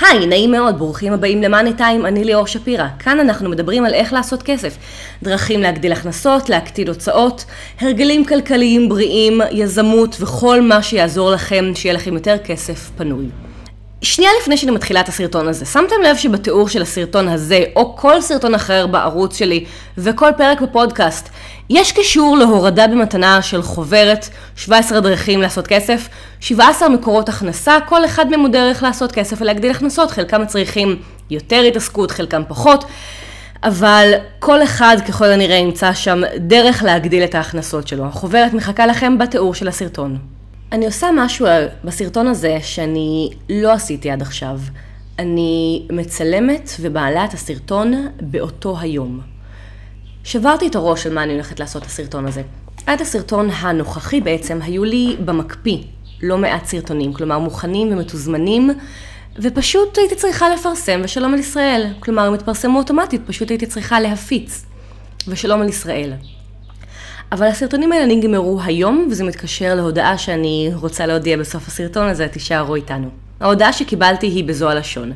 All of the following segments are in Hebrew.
היי, נעים מאוד, ברוכים הבאים למאני טיים, אני ליאור שפירא. כאן אנחנו מדברים על איך לעשות כסף. דרכים להגדיל הכנסות, להקטין הוצאות, הרגלים כלכליים בריאים, יזמות וכל מה שיעזור לכם שיהיה לכם יותר כסף פנוי. שנייה לפני שאני מתחילה את הסרטון הזה, שמתם לב שבתיאור של הסרטון הזה, או כל סרטון אחר בערוץ שלי, וכל פרק בפודקאסט, יש קישור להורדה במתנה של חוברת, 17 דרכים לעשות כסף, 17 מקורות הכנסה, כל אחד מהם הוא דרך לעשות כסף ולהגדיל הכנסות, חלקם צריכים יותר התעסקות, חלקם פחות, אבל כל אחד ככל הנראה ימצא שם דרך להגדיל את ההכנסות שלו. החוברת מחכה לכם בתיאור של הסרטון. אני עושה משהו בסרטון הזה שאני לא עשיתי עד עכשיו. אני מצלמת ומעלה את הסרטון באותו היום. שברתי את הראש על מה אני הולכת לעשות את הסרטון הזה. עד הסרטון הנוכחי בעצם היו לי במקפיא לא מעט סרטונים, כלומר מוכנים ומתוזמנים, ופשוט הייתי צריכה לפרסם ושלום על ישראל. כלומר, הם התפרסמו אוטומטית, פשוט הייתי צריכה להפיץ. ושלום על ישראל. אבל הסרטונים האלה נגמרו היום, וזה מתקשר להודעה שאני רוצה להודיע בסוף הסרטון הזה, תישארו איתנו. ההודעה שקיבלתי היא בזו הלשון.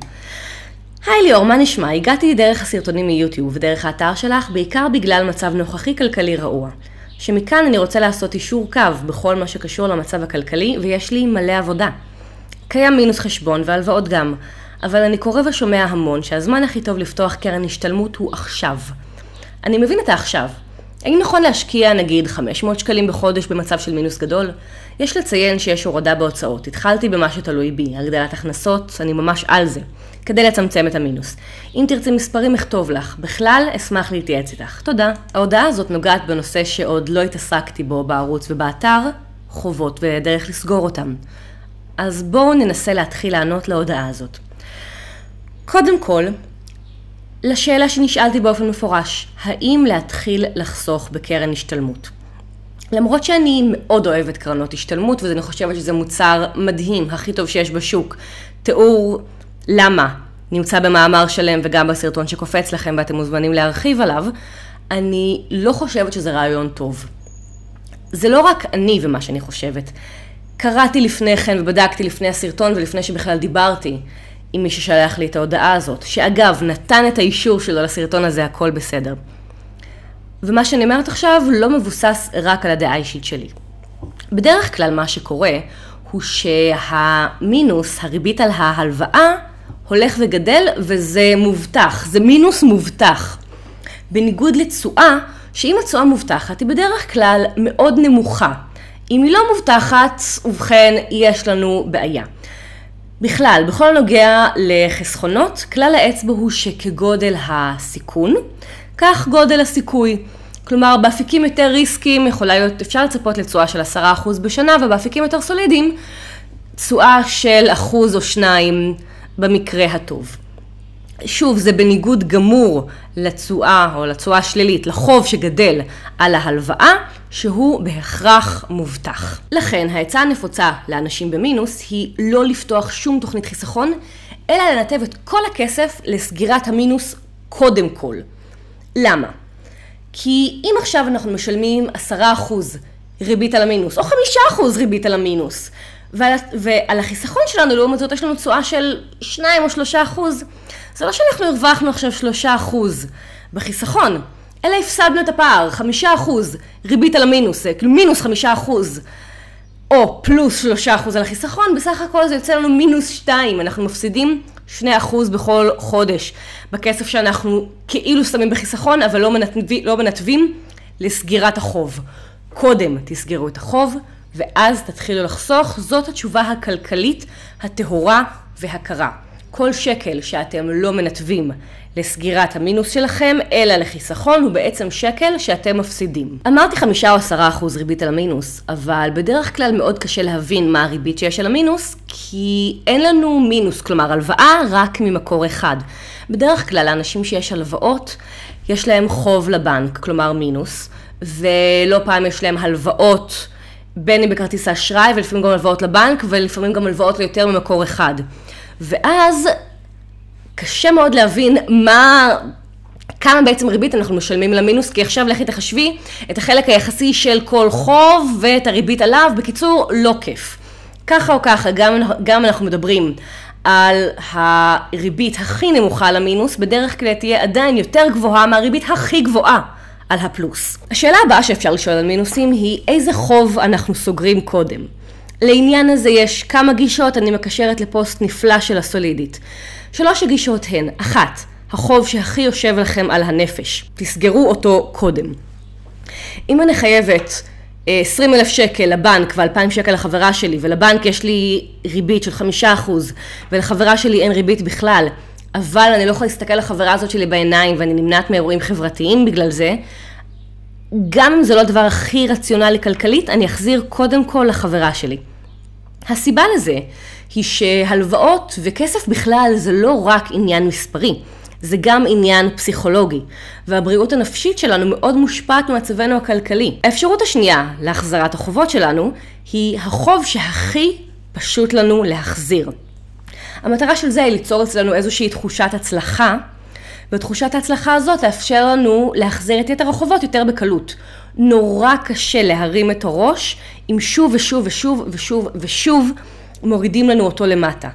היי ליאור, מה נשמע? הגעתי דרך הסרטונים מיוטיוב ודרך האתר שלך, בעיקר בגלל מצב נוכחי כלכלי רעוע. שמכאן אני רוצה לעשות אישור קו בכל מה שקשור למצב הכלכלי, ויש לי מלא עבודה. קיים מינוס חשבון והלוואות גם, אבל אני קורא ושומע המון שהזמן הכי טוב לפתוח קרן השתלמות הוא עכשיו. אני מבין את העכשיו. האם נכון להשקיע נגיד 500 שקלים בחודש במצב של מינוס גדול? יש לציין שיש הורדה בהוצאות. התחלתי במה שתלוי בי, הגדלת הכנסות, אני ממש על זה, כדי לצמצם את המינוס. אם תרצי מספרים, אכתוב לך. בכלל, אשמח להתייעץ איתך. תודה. ההודעה הזאת נוגעת בנושא שעוד לא התעסקתי בו בערוץ ובאתר, חובות ודרך לסגור אותם. אז בואו ננסה להתחיל לענות להודעה הזאת. קודם כל, לשאלה שנשאלתי באופן מפורש, האם להתחיל לחסוך בקרן השתלמות? למרות שאני מאוד אוהבת קרנות השתלמות, ואני חושבת שזה מוצר מדהים, הכי טוב שיש בשוק. תיאור למה נמצא במאמר שלם וגם בסרטון שקופץ לכם ואתם מוזמנים להרחיב עליו, אני לא חושבת שזה רעיון טוב. זה לא רק אני ומה שאני חושבת. קראתי לפני כן ובדקתי לפני הסרטון ולפני שבכלל דיברתי עם מי ששלח לי את ההודעה הזאת, שאגב, נתן את האישור שלו לסרטון הזה, הכל בסדר. ומה שאני אומרת עכשיו לא מבוסס רק על הדעה האישית שלי. בדרך כלל מה שקורה הוא שהמינוס, הריבית על ההלוואה, הולך וגדל וזה מובטח, זה מינוס מובטח. בניגוד לתשואה, שאם התשואה מובטחת היא בדרך כלל מאוד נמוכה. אם היא לא מובטחת, ובכן יש לנו בעיה. בכלל, בכל הנוגע לחסכונות, כלל האצבע הוא שכגודל הסיכון, כך גודל הסיכוי. כלומר, באפיקים יותר ריסקיים יכולה להיות, אפשר לצפות לתשואה של 10% בשנה, ובאפיקים יותר סולידיים, תשואה של אחוז או שניים במקרה הטוב. שוב, זה בניגוד גמור לתשואה או לתשואה השלילית, לחוב שגדל על ההלוואה, שהוא בהכרח מובטח. לכן, העצה הנפוצה לאנשים במינוס היא לא לפתוח שום תוכנית חיסכון, אלא לנתב את כל הכסף לסגירת המינוס קודם כל. למה? כי אם עכשיו אנחנו משלמים 10% ריבית על המינוס, או 5% ריבית על המינוס, ועל, ועל החיסכון שלנו, לעומת זאת, יש לנו תשואה של 2 או 3 אחוז. זה לא שאנחנו הרווחנו עכשיו 3 אחוז בחיסכון, אלא הפסדנו את הפער, 5 אחוז ריבית על המינוס, כאילו מינוס 5 אחוז, או פלוס 3 אחוז על החיסכון, בסך הכל זה יוצא לנו מינוס 2, אנחנו מפסידים 2 אחוז בכל חודש בכסף שאנחנו כאילו שמים בחיסכון, אבל לא, מנתבים, לא מנתבים לסגירת החוב. קודם תסגרו את החוב, ואז תתחילו לחסוך. זאת התשובה הכלכלית הטהורה והקרה. כל שקל שאתם לא מנתבים לסגירת המינוס שלכם, אלא לחיסכון, הוא בעצם שקל שאתם מפסידים. אמרתי חמישה או עשרה אחוז ריבית על המינוס, אבל בדרך כלל מאוד קשה להבין מה הריבית שיש על המינוס, כי אין לנו מינוס, כלומר הלוואה רק ממקור אחד. בדרך כלל לאנשים שיש הלוואות, יש להם חוב לבנק, כלומר מינוס, ולא פעם יש להם הלוואות בין אם בכרטיס האשראי ולפעמים גם הלוואות לבנק ולפעמים גם הלוואות ליותר ממקור אחד. ואז קשה מאוד להבין מה, כמה בעצם ריבית אנחנו משלמים למינוס, כי עכשיו לכי תחשבי את החלק היחסי של כל חוב ואת הריבית עליו, בקיצור, לא כיף. ככה או ככה, גם, גם אנחנו מדברים על הריבית הכי נמוכה למינוס, בדרך כלל תהיה עדיין יותר גבוהה מהריבית הכי גבוהה על הפלוס. השאלה הבאה שאפשר לשאול על מינוסים היא איזה חוב אנחנו סוגרים קודם. לעניין הזה יש כמה גישות, אני מקשרת לפוסט נפלא של הסולידית. שלוש הגישות הן, אחת, החוב שהכי יושב לכם על הנפש, תסגרו אותו קודם. אם אני חייבת 20 אלף שקל לבנק ו-2,000 שקל לחברה שלי, ולבנק יש לי ריבית של 5% ולחברה שלי אין ריבית בכלל, אבל אני לא יכולה להסתכל לחברה הזאת שלי בעיניים ואני נמנעת מאירועים חברתיים בגלל זה, גם אם זה לא הדבר הכי רציונלי כלכלית, אני אחזיר קודם כל לחברה שלי. הסיבה לזה היא שהלוואות וכסף בכלל זה לא רק עניין מספרי. זה גם עניין פסיכולוגי, והבריאות הנפשית שלנו מאוד מושפעת ממצבנו הכלכלי. האפשרות השנייה להחזרת החובות שלנו היא החוב שהכי פשוט לנו להחזיר. המטרה של זה היא ליצור אצלנו איזושהי תחושת הצלחה, ותחושת ההצלחה הזאת תאפשר לנו להחזיר את יתר החובות יותר בקלות. נורא קשה להרים את הראש אם שוב ושוב ושוב ושוב ושוב מורידים לנו אותו למטה.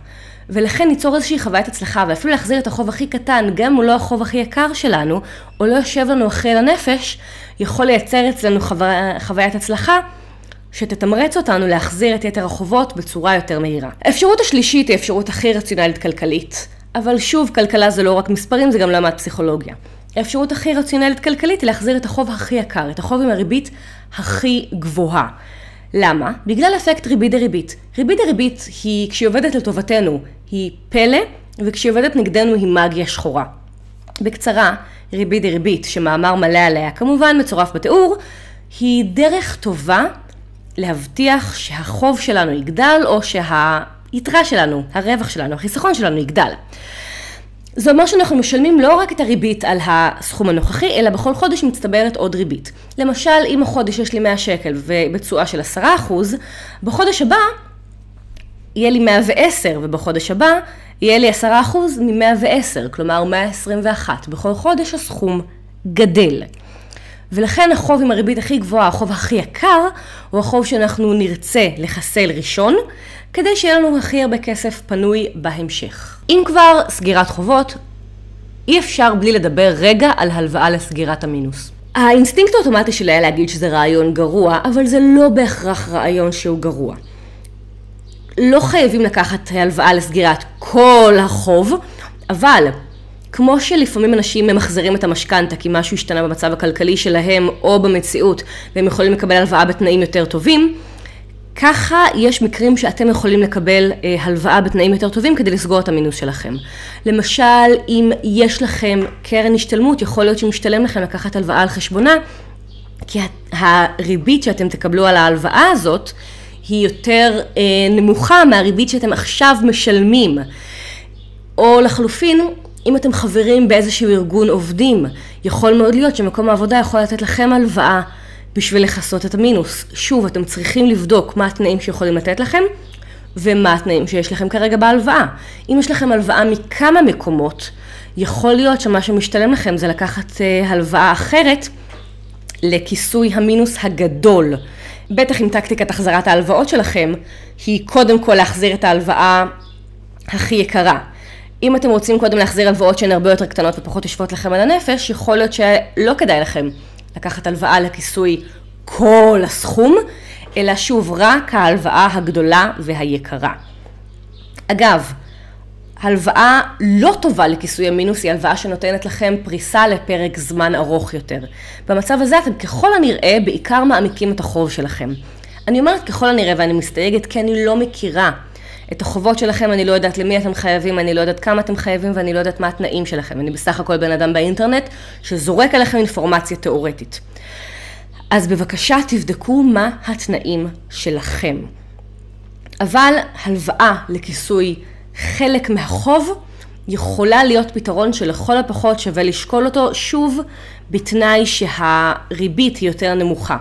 ולכן ניצור איזושהי חוויית הצלחה, ואפילו להחזיר את החוב הכי קטן, גם אם הוא לא החוב הכי יקר שלנו, או לא יושב לנו אחרי לנפש, יכול לייצר אצלנו חו... חוויית הצלחה שתתמרץ אותנו להחזיר את יתר החובות בצורה יותר מהירה. האפשרות השלישית היא האפשרות הכי רציונלית כלכלית, אבל שוב, כלכלה זה לא רק מספרים, זה גם למד פסיכולוגיה. האפשרות הכי רציונלית כלכלית היא להחזיר את החוב הכי יקר, את החוב עם הריבית הכי גבוהה. למה? בגלל אפקט ריבית דריבית. ריבית דריבית היא, כשהיא עובדת לטובתנו, היא פלא, וכשהיא עובדת נגדנו היא מגיה שחורה. בקצרה, ריבית דריבית, שמאמר מלא עליה, כמובן מצורף בתיאור, היא דרך טובה להבטיח שהחוב שלנו יגדל, או שהיתרה שלנו, הרווח שלנו, החיסכון שלנו יגדל. זה אומר שאנחנו משלמים לא רק את הריבית על הסכום הנוכחי, אלא בכל חודש מצטברת עוד ריבית. למשל, אם החודש יש לי 100 שקל ובתשואה של 10%, בחודש הבא יהיה לי 110, ובחודש הבא יהיה לי 10% מ-110, כלומר 121. בכל חודש הסכום גדל. ולכן החוב עם הריבית הכי גבוהה, החוב הכי יקר, הוא החוב שאנחנו נרצה לחסל ראשון, כדי שיהיה לנו הכי הרבה כסף פנוי בהמשך. אם כבר סגירת חובות, אי אפשר בלי לדבר רגע על הלוואה לסגירת המינוס. האינסטינקט האוטומטי שלי היה להגיד שזה רעיון גרוע, אבל זה לא בהכרח רעיון שהוא גרוע. לא חייבים לקחת הלוואה לסגירת כל החוב, אבל כמו שלפעמים אנשים ממחזרים את המשכנתה כי משהו השתנה במצב הכלכלי שלהם או במציאות והם יכולים לקבל הלוואה בתנאים יותר טובים, ככה יש מקרים שאתם יכולים לקבל אה, הלוואה בתנאים יותר טובים כדי לסגור את המינוס שלכם. למשל, אם יש לכם קרן השתלמות, יכול להיות שמשתלם לכם לקחת הלוואה על חשבונה, כי הריבית שאתם תקבלו על ההלוואה הזאת היא יותר אה, נמוכה מהריבית שאתם עכשיו משלמים. או לחלופין, אם אתם חברים באיזשהו ארגון עובדים, יכול מאוד להיות שמקום העבודה יכול לתת לכם הלוואה בשביל לכסות את המינוס. שוב, אתם צריכים לבדוק מה התנאים שיכולים לתת לכם ומה התנאים שיש לכם כרגע בהלוואה. אם יש לכם הלוואה מכמה מקומות, יכול להיות שמה שמשתלם לכם זה לקחת uh, הלוואה אחרת לכיסוי המינוס הגדול. בטח אם טקטיקת החזרת ההלוואות שלכם היא קודם כל להחזיר את ההלוואה הכי יקרה. אם אתם רוצים קודם להחזיר הלוואות שהן הרבה יותר קטנות ופחות יושבות לכם על הנפש, יכול להיות שלא כדאי לכם לקחת הלוואה לכיסוי כל הסכום, אלא שוב, רק ההלוואה הגדולה והיקרה. אגב, הלוואה לא טובה לכיסוי המינוס היא הלוואה שנותנת לכם פריסה לפרק זמן ארוך יותר. במצב הזה אתם ככל הנראה בעיקר מעמיקים את החוב שלכם. אני אומרת ככל הנראה ואני מסתייגת כי אני לא מכירה את החובות שלכם, אני לא יודעת למי אתם חייבים, אני לא יודעת כמה אתם חייבים ואני לא יודעת מה התנאים שלכם. אני בסך הכל בן אדם באינטרנט שזורק עליכם אינפורמציה תיאורטית. אז בבקשה תבדקו מה התנאים שלכם. אבל הלוואה לכיסוי חלק מהחוב יכולה להיות פתרון שלכל הפחות שווה לשקול אותו, שוב, בתנאי שהריבית היא יותר נמוכה.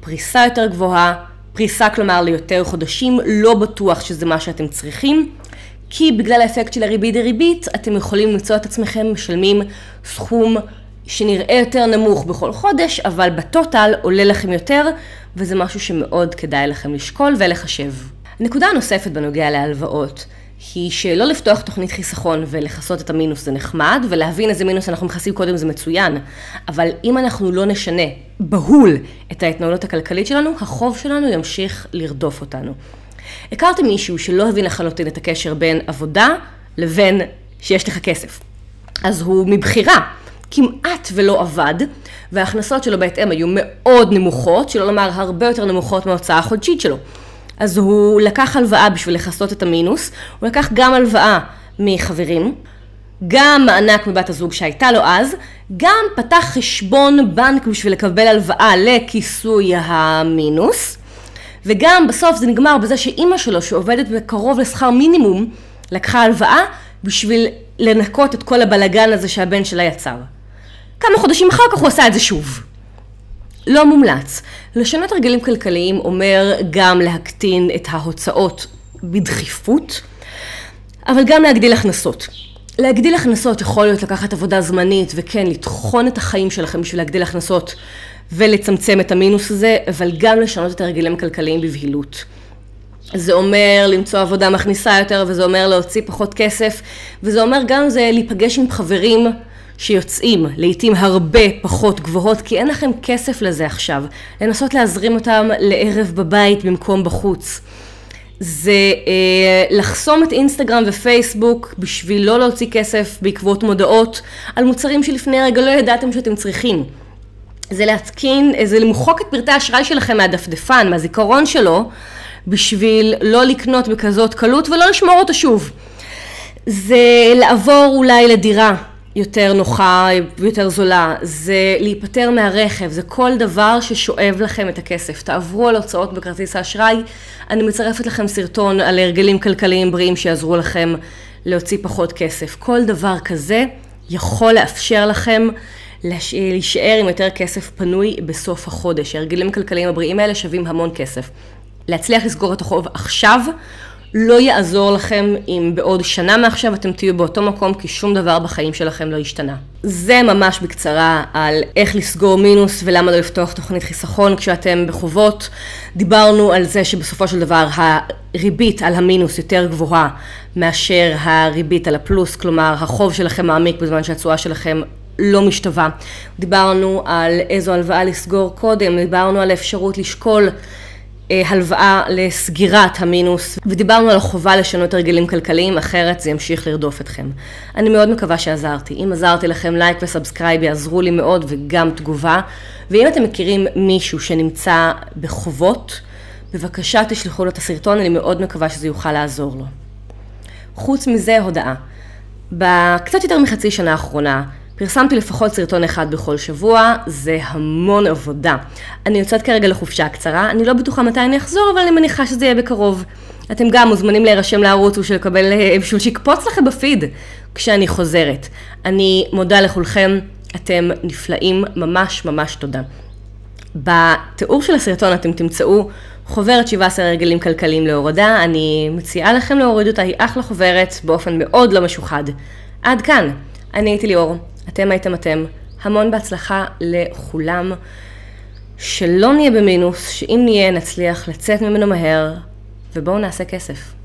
פריסה יותר גבוהה, פריסה כלומר ליותר חודשים, לא בטוח שזה מה שאתם צריכים, כי בגלל האפקט של הריבית דריבית, אתם יכולים למצוא את עצמכם משלמים סכום שנראה יותר נמוך בכל חודש, אבל בטוטל עולה לכם יותר, וזה משהו שמאוד כדאי לכם לשקול ולחשב. הנקודה הנוספת בנוגע להלוואות, היא שלא לפתוח תוכנית חיסכון ולכסות את המינוס זה נחמד, ולהבין איזה מינוס אנחנו מכסים קודם זה מצוין, אבל אם אנחנו לא נשנה בהול את ההתנהלות הכלכלית שלנו, החוב שלנו ימשיך לרדוף אותנו. הכרתי מישהו שלא הבין לחלוטין את הקשר בין עבודה לבין שיש לך כסף. אז הוא מבחירה כמעט ולא עבד, וההכנסות שלו בהתאם היו מאוד נמוכות, שלא לומר הרבה יותר נמוכות מההוצאה החודשית שלו. אז הוא לקח הלוואה בשביל לכסות את המינוס, הוא לקח גם הלוואה מחברים, גם מענק מבת הזוג שהייתה לו אז, גם פתח חשבון בנק בשביל לקבל הלוואה לכיסוי המינוס, וגם בסוף זה נגמר בזה שאימא שלו, שעובדת בקרוב לשכר מינימום, לקחה הלוואה בשביל לנקות את כל הבלגן הזה שהבן שלה יצר. כמה חודשים אחר כך הוא עשה את זה שוב. לא מומלץ. לשנות הרגלים כלכליים אומר גם להקטין את ההוצאות בדחיפות, אבל גם להגדיל הכנסות. להגדיל הכנסות יכול להיות לקחת עבודה זמנית וכן לטחון את החיים שלכם בשביל להגדיל הכנסות ולצמצם את המינוס הזה, אבל גם לשנות את הרגלים הכלכליים בבהילות. זה אומר למצוא עבודה מכניסה יותר, וזה אומר להוציא פחות כסף, וזה אומר גם זה להיפגש עם חברים שיוצאים לעיתים הרבה פחות גבוהות, כי אין לכם כסף לזה עכשיו. לנסות להזרים אותם לערב בבית במקום בחוץ. זה אה, לחסום את אינסטגרם ופייסבוק בשביל לא להוציא כסף בעקבות מודעות על מוצרים שלפני רגע לא ידעתם שאתם צריכים. זה להתקין, זה למחוק את פרטי האשראי שלכם מהדפדפן, מהזיכרון שלו, בשביל לא לקנות בכזאת קלות ולא לשמור אותו שוב. זה לעבור אולי לדירה יותר נוחה ויותר זולה, זה להיפטר מהרכב, זה כל דבר ששואב לכם את הכסף. תעברו על הוצאות בכרטיס האשראי, אני מצרפת לכם סרטון על הרגלים כלכליים בריאים שיעזרו לכם להוציא פחות כסף. כל דבר כזה יכול לאפשר לכם להישאר עם יותר כסף פנוי בסוף החודש. הרגלים הכלכליים הבריאים האלה שווים המון כסף. להצליח לסגור את החוב עכשיו לא יעזור לכם אם בעוד שנה מעכשיו אתם תהיו באותו מקום, כי שום דבר בחיים שלכם לא השתנה. זה ממש בקצרה על איך לסגור מינוס ולמה לא לפתוח תוכנית חיסכון כשאתם בחובות. דיברנו על זה שבסופו של דבר הריבית על המינוס יותר גבוהה מאשר הריבית על הפלוס, כלומר החוב שלכם מעמיק בזמן שהתשואה שלכם לא משתווה. דיברנו על איזו הלוואה לסגור קודם, דיברנו על האפשרות לשקול הלוואה לסגירת המינוס, ודיברנו על החובה לשנות הרגלים כלכליים, אחרת זה ימשיך לרדוף אתכם. אני מאוד מקווה שעזרתי. אם עזרתי לכם, לייק ו subscribe יעזרו לי מאוד, וגם תגובה. ואם אתם מכירים מישהו שנמצא בחובות, בבקשה תשלחו לו את הסרטון, אני מאוד מקווה שזה יוכל לעזור לו. חוץ מזה, הודעה. בקצת יותר מחצי שנה האחרונה, פרסמתי לפחות סרטון אחד בכל שבוע, זה המון עבודה. אני יוצאת כרגע לחופשה קצרה, אני לא בטוחה מתי אני אחזור, אבל אני מניחה שזה יהיה בקרוב. אתם גם מוזמנים להירשם לערוץ בשביל לקבל, אה, בשביל שיקפוץ לכם בפיד כשאני חוזרת. אני מודה לכולכם, אתם נפלאים, ממש ממש תודה. בתיאור של הסרטון אתם תמצאו חוברת 17 הרגלים כלכליים להורדה, אני מציעה לכם להוריד אותה, היא אחלה חוברת באופן מאוד לא משוחד. עד כאן, אני הייתי ליאור. אתם הייתם אתם. המון בהצלחה לכולם. שלא נהיה במינוס, שאם נהיה נצליח לצאת ממנו מהר, ובואו נעשה כסף.